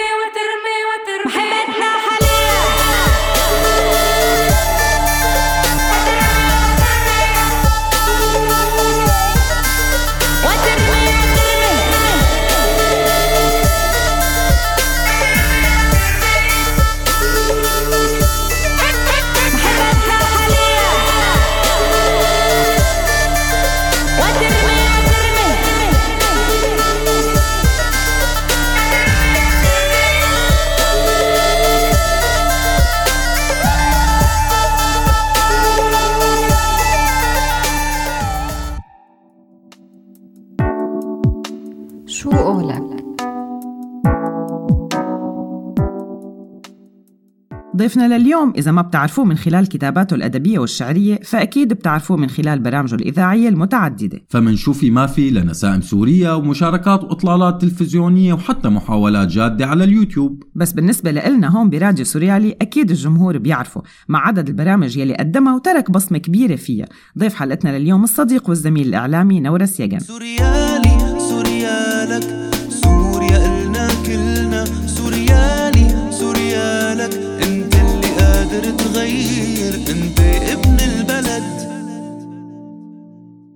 ضيفنا لليوم. إذا ما بتعرفوه من خلال كتاباته الأدبية والشعرية فأكيد بتعرفوه من خلال برامجه الإذاعية المتعددة. فمن شو في ما في لنسائم سورية ومشاركات وإطلالات تلفزيونية وحتى محاولات جادة على اليوتيوب. بس بالنسبة لإلنا هون براديو سوريالي أكيد الجمهور بيعرفه مع عدد البرامج يلي قدمها وترك بصمة كبيرة فيها. ضيف حلقتنا لليوم الصديق والزميل الإعلامي نورس يجن. سوريالي سوريالك. قادر تغير أنت ابن البلد.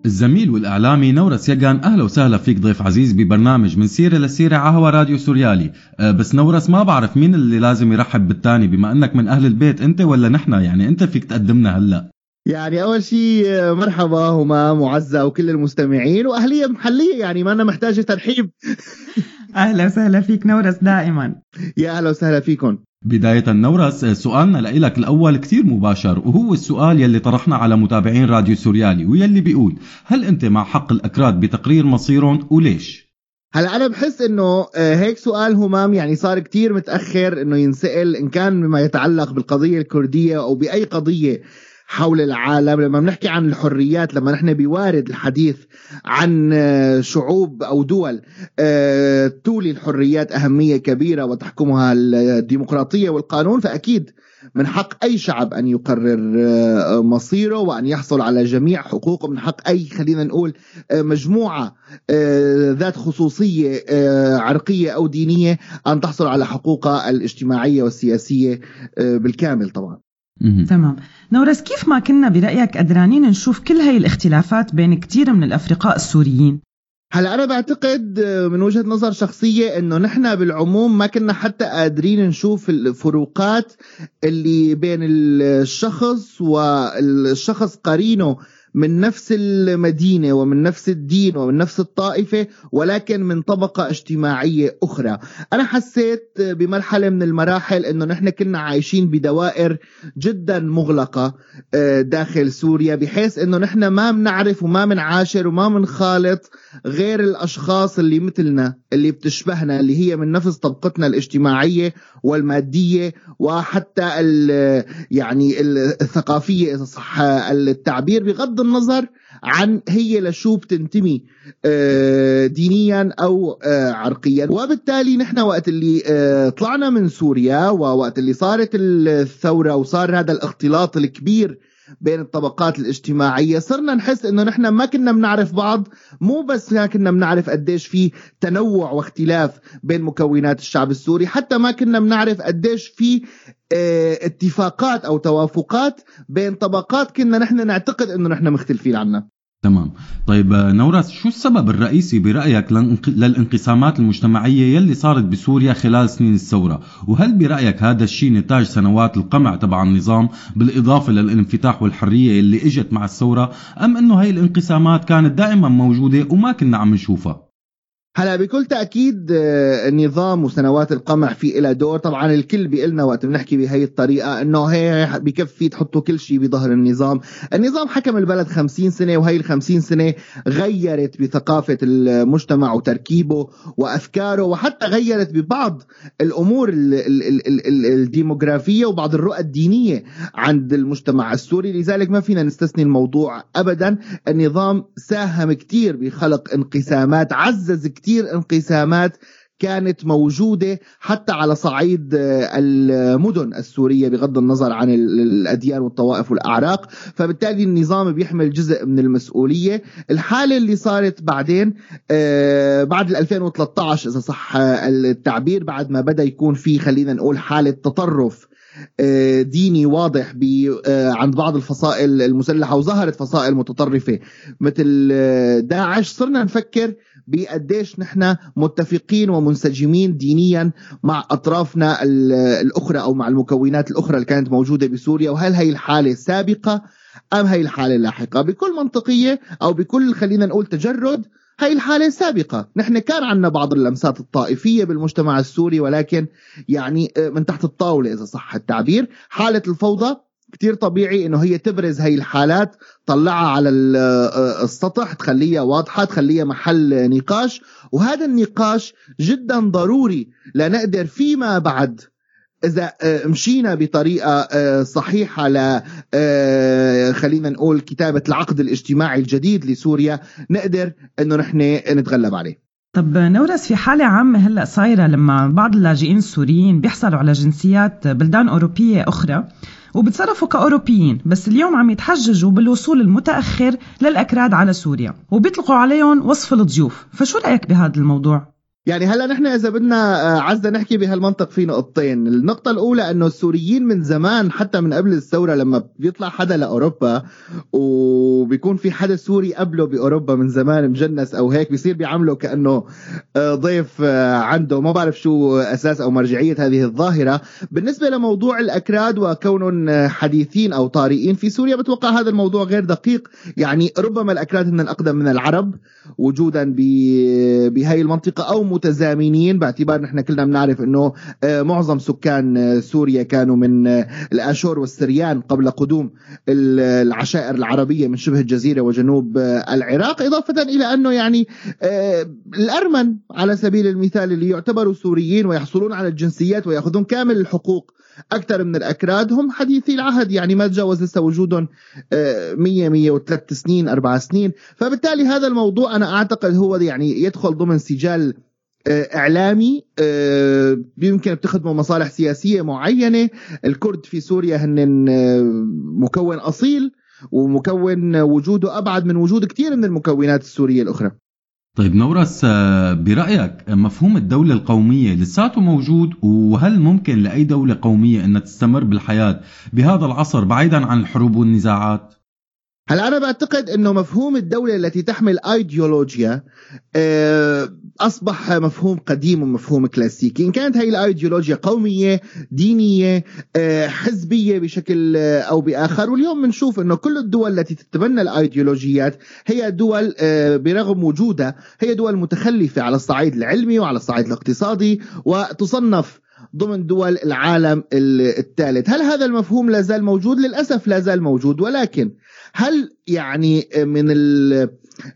الزميل والإعلامي نورس يجان أهلا وسهلا فيك ضيف عزيز ببرنامج من سيرة لسيرة عهوى راديو سوريالي. أه بس نورس ما بعرف مين اللي لازم يرحب بالتاني بما أنك من أهل البيت أنت ولا نحن؟ يعني أنت فيك تقدمنا هلأ. يعني أول شيء مرحبا همام وعزة وكل المستمعين وأهلية محلية يعني ما أنا محتاجة ترحيب. أهلا وسهلا فيك نورس دائما. يا أهلا وسهلا فيكم بداية نورس سؤالنا لإلك الأول كتير مباشر وهو السؤال يلي طرحنا على متابعين راديو سوريالي ويلي بيقول هل أنت مع حق الأكراد بتقرير مصيرهم وليش؟ هلا أنا بحس إنه آه، هيك سؤال همام يعني صار كتير متأخر إنه ينسأل إن كان بما يتعلق بالقضية الكردية أو بأي قضية حول العالم. لما بنحكي عن الحريات لما نحن بوارد الحديث عن آه، شعوب أو دول آه، تولي الحريات أهمية كبيرة وتحكمها الديمقراطية والقانون فأكيد من حق أي شعب أن يقرر آه، مصيره وأن يحصل على جميع حقوقه. من حق أي خلينا نقول مجموعة ذات خصوصية عرقية أو دينية أن تحصل على حقوقها الاجتماعية والسياسية بالكامل طبعا. تمام. نورس كيف ما كنا برأيك قدرانين نشوف كل هاي الاختلافات بين كتير من الأفرقاء السوريين؟ هلا أنا بعتقد آه، من وجهة نظر شخصية إنه نحن بالعموم ما كنا حتى قادرين نشوف الفروقات اللي بين الشخص والشخص قرينه من نفس المدينة ومن نفس الدين ومن نفس الطائفة ولكن من طبقة اجتماعية أخرى. أنا حسيت بمرحلة من المراحل إنه نحن كنا عايشين بدوائر جدا مغلقة آه، داخل سوريا بحيث إنه نحن ما بنعرف وما بنعاشر وما بنخالط غير الأشخاص اللي مثلنا اللي بتشبهنا اللي هي من نفس طبقتنا الاجتماعية والمادية وحتى يعني الثقافية صح التعبير بغض النظر عن هي لشو بتنتمي آه، دينيا أو آه، عرقيا. وبالتالي نحن وقت اللي آه، طلعنا من سوريا ووقت اللي صارت الثورة وصار هذا الاختلاط الكبير بين الطبقات الاجتماعية. صرنا نحس إنه نحن ما كنا بنعرف بعض مو بس ما كنا بنعرف قديش في تنوع واختلاف بين مكونات الشعب السوري حتى ما كنا بنعرف قديش في آه اتفاقات أو توافقات بين طبقات كنا نحن نعتقد إنه نحن مختلفين عنها. تمام. طيب آه، نوراس شو السبب الرئيسي برأيك للانق- للانقسامات المجتمعية يلي صارت بسوريا خلال سنين الثورة؟ وهل برأيك هذا الشيء نتاج سنوات القمع تبع النظام بالإضافة للانفتاح والحرية اللي إجت مع الثورة أم أنه هاي الانقسامات كانت دائما موجودة وما كنا عم نشوفها؟ هلا بكل تأكيد آه، النظام وسنوات القمع في إلى دور. طبعا الكل بيقلنا وقت بنحكي بهي الطريقة إنه هي بكفي تحطوا كل شيء بظهر النظام. النظام حكم البلد 50 سنة وهي ال 50 سنة غيرت بثقافة المجتمع وتركيبه وأفكاره وحتى غيرت ببعض الأمور ال- ال- ال- ال- ال- الديموغرافية وبعض الرؤى الدينية عند المجتمع السوري. لذلك ما فينا نستثني الموضوع ابدا. النظام ساهم كتير بخلق انقسامات عزز كتير انقسامات كانت موجودة حتى على صعيد آه، المدن السورية بغض النظر عن ال- الأديان والطوائف والأعراق. فبالتالي النظام بيحمل جزء من المسؤولية. الحالة اللي صارت بعدين آه، بعد ال 2013 إذا صح آه، التعبير بعد ما بدأ يكون في خلينا نقول حالة تطرف ديني واضح آه، عند بعض الفصائل المسلحة وظهرت فصائل متطرفة. مثل آه، داعش صرنا نفكر بقديش نحن متفقين ومنسجمين دينيا مع أطرافنا ال- الأخرى أو مع المكونات الأخرى اللي كانت موجودة بسوريا. وهل هي الحالة سابقة أم هي الحالة لاحقة؟ بكل منطقية أو بكل خلينا نقول تجرد هي الحالة سابقة. نحن كان عندنا بعض اللمسات الطائفية بالمجتمع السوري ولكن يعني آه، من تحت الطاولة إذا صح التعبير. حالة الفوضى كتير طبيعي إنه هي تبرز هي الحالات طلعها على ال- آه، السطح تخليها واضحة تخليها محل نقاش. وهذا النقاش جدا ضروري لنقدر فيما بعد إذا آه، مشينا بطريقة آه، صحيحة ل آه، خلينا نقول كتابة العقد الاجتماعي الجديد لسوريا نقدر إنه نحن نتغلب عليه طب نورس في حالة عامة هلأ صايرة لما بعض اللاجئين السوريين بيحصلوا على جنسيات بلدان أوروبية أخرى وبتصرفوا كأوروبيين بس اليوم عم يتحججوا بالوصول المتأخر للأكراد على سوريا وبيطلقوا عليهم وصف الضيوف فشو رأيك بهذا الموضوع؟ يعني هلا نحن إذا بدنا آه، عزنا نحكي بهالمنطق في نقطتين، النقطة الأولى إنه السوريين من زمان حتى من قبل الثورة لما بيطلع حدا لأوروبا وبيكون في حدا سوري قبله بأوروبا من زمان مجنس أو هيك بيصير بيعامله كأنه آه، ضيف آه، عنده. ما بعرف شو أساس أو مرجعية هذه الظاهرة، بالنسبة لموضوع الأكراد وكونهم حديثين أو طارئين في سوريا بتوقع هذا الموضوع غير دقيق، يعني ربما الأكراد هن الأقدم من العرب وجودا بهي المنطقة أو متزامنين باعتبار نحن كلنا بنعرف أنه آه، معظم سكان آه، سوريا كانوا من آه، الآشور والسريان قبل قدوم ال- العشائر العربية من شبه الجزيرة وجنوب العراق إضافة إلى أنه يعني الأرمن على سبيل المثال اللي يعتبروا سوريين ويحصلون على الجنسيات ويأخذون كامل الحقوق أكثر من الأكراد هم حديثي العهد يعني ما تجاوز لسه وجودهم 100 103 سنين أربع سنين. فبالتالي هذا الموضوع أنا أعتقد هو يعني يدخل ضمن سجال إعلامي آه، يمكن بتخدموا مصالح سياسية معينة. الكرد في سوريا هن آه، مكون أصيل ومكون وجوده أبعد من وجود كثير من المكونات السورية الأخرى. طيب نورس آه، برأيك مفهوم الدولة القومية لساته موجود؟ وهل ممكن لأي دولة قومية أنها تستمر بالحياة بهذا العصر بعيدا عن الحروب والنزاعات؟ هلا أنا بعتقد إنه مفهوم الدولة التي تحمل ايديولوجيا آه، أصبح مفهوم قديم ومفهوم كلاسيكي. إن كانت هي الايديولوجيا قومية دينية آه، حزبية بشكل آه، أو بآخر. واليوم بنشوف إنه كل الدول التي تتبنى الايديولوجيات هي دول برغم وجودها هي دول متخلفة على الصعيد العلمي وعلى الصعيد الاقتصادي وتصنف ضمن دول العالم الثالث. هل هذا المفهوم لا زال موجود؟ للأسف لا زال موجود. ولكن هل يعني من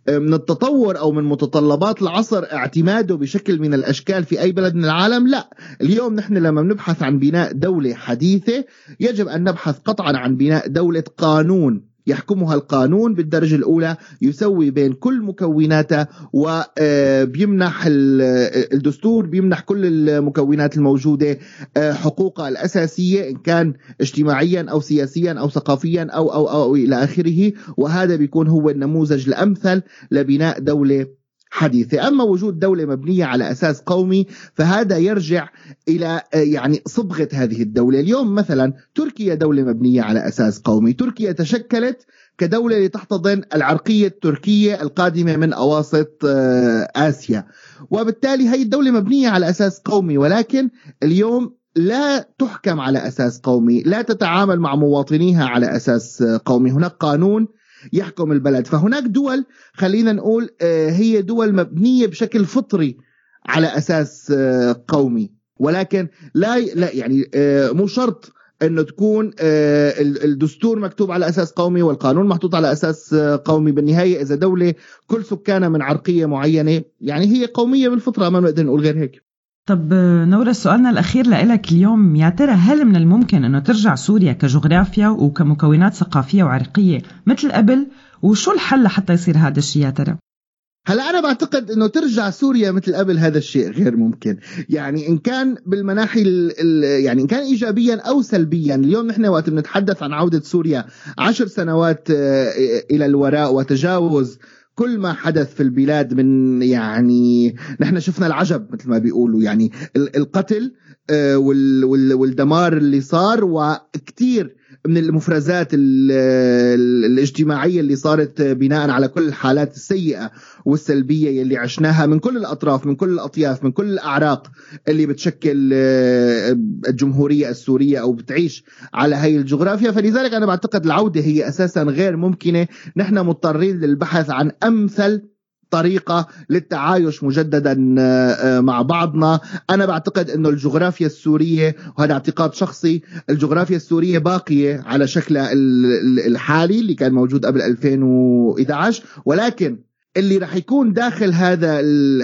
من التطور أو من متطلبات العصر اعتماده بشكل من الأشكال في أي بلد من العالم؟ لا. اليوم نحن لما بنبحث عن بناء دولة حديثة يجب أن نبحث قطعا عن بناء دولة قانون. يحكمها القانون بالدرجة الأولى يسوي بين كل مكوناتها وبيمنح الدستور بيمنح كل المكونات الموجودة آه، حقوقها الأساسية إن كان اجتماعيا أو سياسيا أو ثقافيا أو أو أو إلى آخره. وهذا بيكون هو النموذج الأمثل لبناء دولة حديثة. أما وجود دولة مبنية على أساس قومي فهذا يرجع إلى آه، يعني صبغة هذه الدولة. اليوم مثلا تركيا دولة مبنية على أساس قومي. تركيا تشكلت كدولة لتحتضن العرقية التركية القادمة من أواسط آه، آسيا. وبالتالي هي الدولة مبنية على أساس قومي ولكن اليوم لا تحكم على أساس قومي، لا تتعامل مع مواطنيها على أساس آه، قومي، هناك قانون يحكم البلد. فهناك دول خلينا نقول آه، هي دول مبنية بشكل فطري على أساس آه، قومي. ولكن لا لا يعني آه، مو شرط إنه تكون الدستور مكتوب على أساس قومي والقانون محطوط على أساس قومي. بالنهاية إذا دولة كل سكانها من عرقية معينة يعني هي قومية بالفطرة ما بنقدر نقول غير هيك. طب نورة سؤالنا الأخير لإلك اليوم. يا ترى هل من الممكن أنه ترجع سوريا كجغرافيا وكمكونات ثقافية وعرقية مثل قبل؟ وشو الحل لحتى يصير هذا الشيء يا ترى؟ هلا أنا بعتقد إنه ترجع سوريا مثل قبل هذا الشيء غير ممكن. يعني إن كان بالمناحي يعني إن كان ايجابيا أو سلبيا. اليوم نحن وقت بنتحدث عن عودة سوريا عشر سنوات آه، إلى الوراء وتجاوز كل ما حدث في البلاد من يعني نحن شفنا العجب مثل ما بيقولوا. يعني القتل آه، والدمار اللي صار وكثير من المفرزات الاجتماعية اللي صارت بناء على كل الحالات السيئة والسلبية اللي عشناها من كل الأطراف من كل الأطياف من كل الأعراق اللي بتشكل آه، الجمهورية السورية أو بتعيش على هاي الجغرافيا. فلذلك أنا بعتقد العودة هي أساسا غير ممكنة. نحن مضطرين للبحث عن أمثل طريقة للتعايش مجددا آه، آه، مع بعضنا. أنا بعتقد إنه الجغرافيا السورية وهذا اعتقاد شخصي الجغرافيا السورية باقية على شكلها الحالي اللي كان موجود قبل 2011 ولكن اللي رح يكون داخل هذا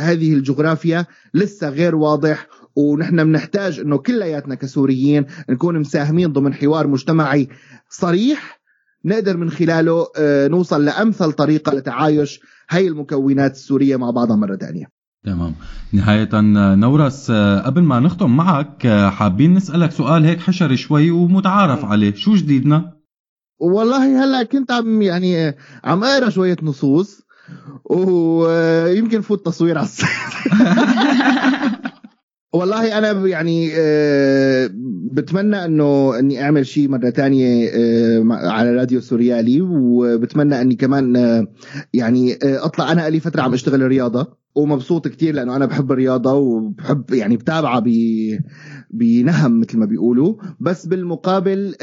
هذه الجغرافيا لسه غير واضح. ونحن بنحتاج إنه كلياتنا كسوريين نكون مساهمين ضمن حوار مجتمعي صريح. نقدر من خلاله آه، نوصل لأمثل طريقة لتعايش هاي المكونات السورية مع بعضها مرة ثانية تمام. نهاية نورس قبل ما نختم معك حابين نسألك سؤال هيك حشر شوي ومتعارف عليه. شو جديدنا؟ والله هلا كنت عم يعني عم أقرأ شوية نصوص ويمكن فوت تصوير على والله أنا يعني آه، بتمنى إنه إني أعمل شيء مرة تانية آه، على راديو سوريالي وبتمنى إني كمان آه، يعني أطلع. أنا لي فترة عم أشتغل رياضة ومبسوط كتير لأنه أنا بحب الرياضة وبحب يعني بتابعها بنهم مثل ما بيقولوا. بس بالمقابل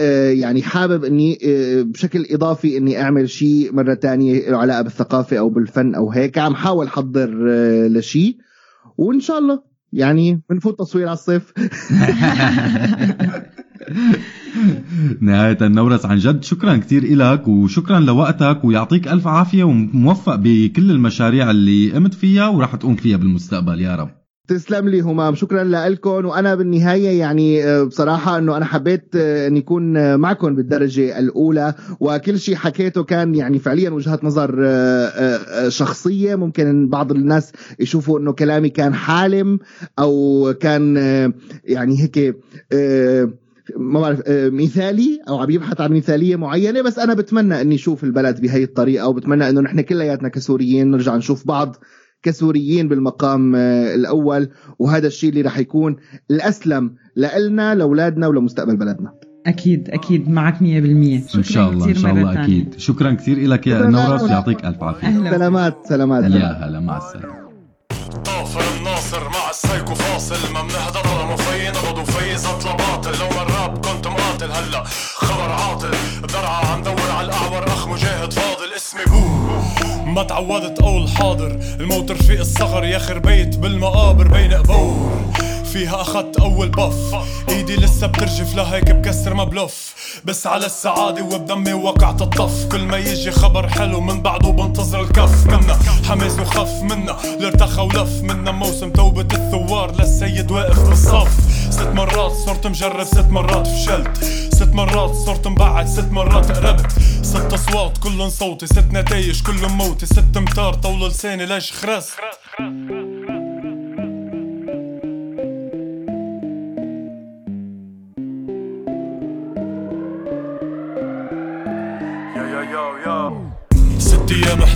يعني حابب إني بشكل إضافي إني أعمل شيء مرة تانية له علاقة بالثقافة أو بالفن أو هيك. عم حاول احضر لشيء وإن شاء الله. يعني بنفوت تصوير على الصيف. نهاية نورس عن جد. شكرا كثير إلك وشكرا لوقتك ويعطيك ألف عافية وموفق بكل المشاريع اللي قمت فيها وراح تقوم فيها بالمستقبل. يا رب. تسلم لي همام شكرا لكم. وأنا بالنهاية يعني آه، بصراحة إنه أنا حبيت آه، إني أكون آه، معكم بالدرجة الأولى. وكل شيء حكيته كان يعني فعليا وجهات نظر شخصية. ممكن بعض الناس يشوفوا إنه كلامي كان حالم أو كان يعني هيك ما بعرف مثالي أو عم يبحث عن مثالية معينة. بس أنا بتمنى إني أشوف البلد بهي الطريقة وبتمنى إنه نحن كلياتنا كسوريين نرجع نشوف بعض كسوريين بالمقام آه، الأول. وهذا الشيء اللي رح يكون الأسلم لنا لأولادنا ولمستقبل بلدنا. أكيد أكيد. معك 100% إن شاء الله إن شاء الله. أكيد. شكرا كثير لك يا نورس. يعطيك ألف عافية. أهلا. سلامات سلامات. يا هلا مع السلامة. طافر الناصر مع السايكو فاصل. ما بنهدر ولا مفي نبض وفي زطلة باطل. لو الراب كنت مقاتل. هلا. ما تعودت أقول حاضر. الموت رفيق الصغر ياخر بيت بالمقابر بين قبور فيها اخدت أول puff. إيدي لسه بترجف لهيك بكسر ما بلف. بس على السعادة وبدمي وقعت الطف. كل ما يجي خبر حلو من بعده بنتظر الكف. منا حماس وخف منا لارتخى ولف منا. موسم توبة الثوار للسيد واقف بالصف ست مرات صرت مجرب ست مرات فشلت. ست مرات صرت مبعد ست مرات قربت. ست أصوات كلن صوتي. ست نتايج كلن موتي. ست متار طول لساني ليش خرس يا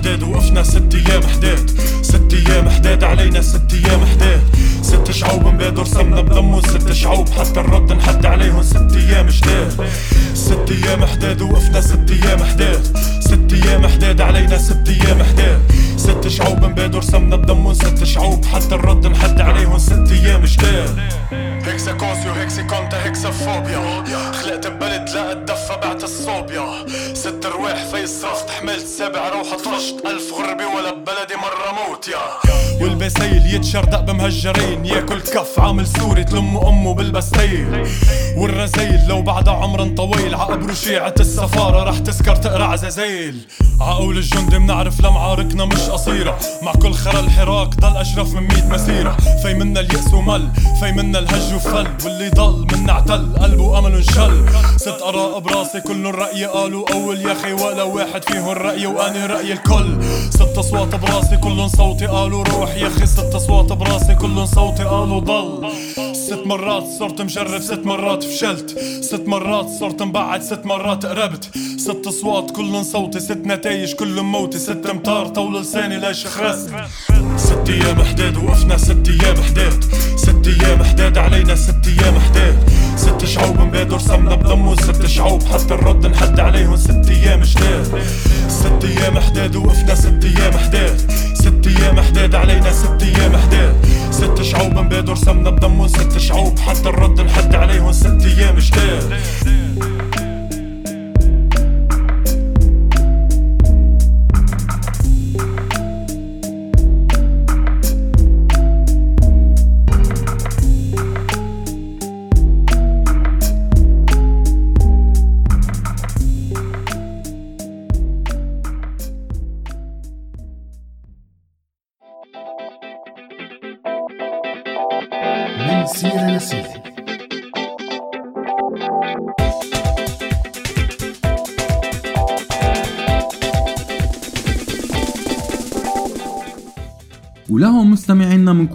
حداد وقفنا ست أيام حداد. ست أيام حداد علينا ست أيام حداد. ست شعوب مبادر سمنا بدمه ست شعوب حتى الرد نحد عليهم. ست أيام جداد ست أيام حداد وقفنا ست أيام حداد. ست أيام حداد علينا ست أيام حداد. ست شعوب مبادر سمنا بدمه ست شعوب حتى الرد نحد عليهم. ست أيام جداد هيكسا كونسيو هيكسي كونتا هيكسا فوبيا خلقت ببلد لا اتدفى بعت الصوبيا. ست رواح في صرفت حملت سبع روحة طفشت ألف غربة ولا ببلدي مرة موت يا. والبسيل يتشردق بمهجرين ياكل كف عامل سوري تلم أمه بالبستيل والرزيل لو بعد عمر طويل عقبرو شيعة السفارة رح تسكر تقرع عزازيل عقول الجندي منعرف لمعاركنا مش قصيرة. مع كل خرا الحراك ضل أشرف من ميت مسيرة. في منا اليأس ومل في منا الهج وفل واللي ضل منا اعتل قلبه أمل انشل. ست آراء براسي كل الرأي قالوا أول يا أخي ولا واحد فيهم الرأي وأنا رأي الكل. ست أصوات براسي كلن صوتي قالوا روح يا أخي. ست أصوات براسي كلن صوتي قالوا ضل. ست مرات صرت مجرب ست مرات فشلت. ست مرات صرت مبعد ست مرات قربت. ست أصوات كلن صوتي ست نتايج كلن موتي. ست أمتار طول لساني ليش خرست ست أيام حداد وقفنا ست أيام حداد. ست أيام حداد علينا ست أيام حداد. ست شعوب مبادر سمنا بدمه ست شعوب حتى الرد نحد عليهم ست أيام حداد. ست أيام حداد وقفنا ست أيام حداد. ست أيام حداد علينا ست أيام حداد. ست شعوب مبادر سمنا بدمه ست شعوب. حتى الرد نحد عليهم ست أيام حداد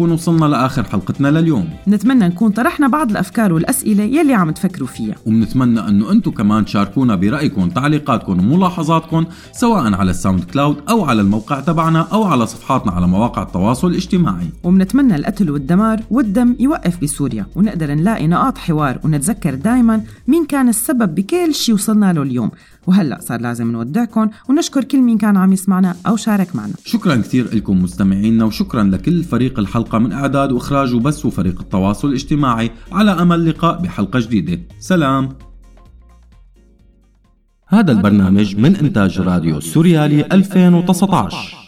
بنكون وصلنا لآخر حلقتنا لليوم. نتمنى نكون طرحنا بعض الأفكار والأسئلة يلي عم تفكروا فيها. وبنتمنى أنه أنتم كمان تشاركونا برأيكم تعليقاتكم وملاحظاتكم سواء على ال SoundCloud أو على الموقع تبعنا أو على صفحاتنا على مواقع التواصل الاجتماعي. وبنتمنى القتل والدمار والدم يوقف بسوريا ونقدر نلاقي نقاط حوار ونتذكر دايما مين كان السبب بكل شي وصلنا له اليوم. وهلا صار لازم نودعكم ونشكر كل مين كان عم يسمعنا أو شارك معنا. شكرا كثير لكم مستمعينا وشكرا لكل فريق الحلقة من إعداد وإخراج وبث وفريق التواصل الاجتماعي. على أمل لقاء بحلقة جديدة. سلام. هذا البرنامج من إنتاج راديو سوريالي 2019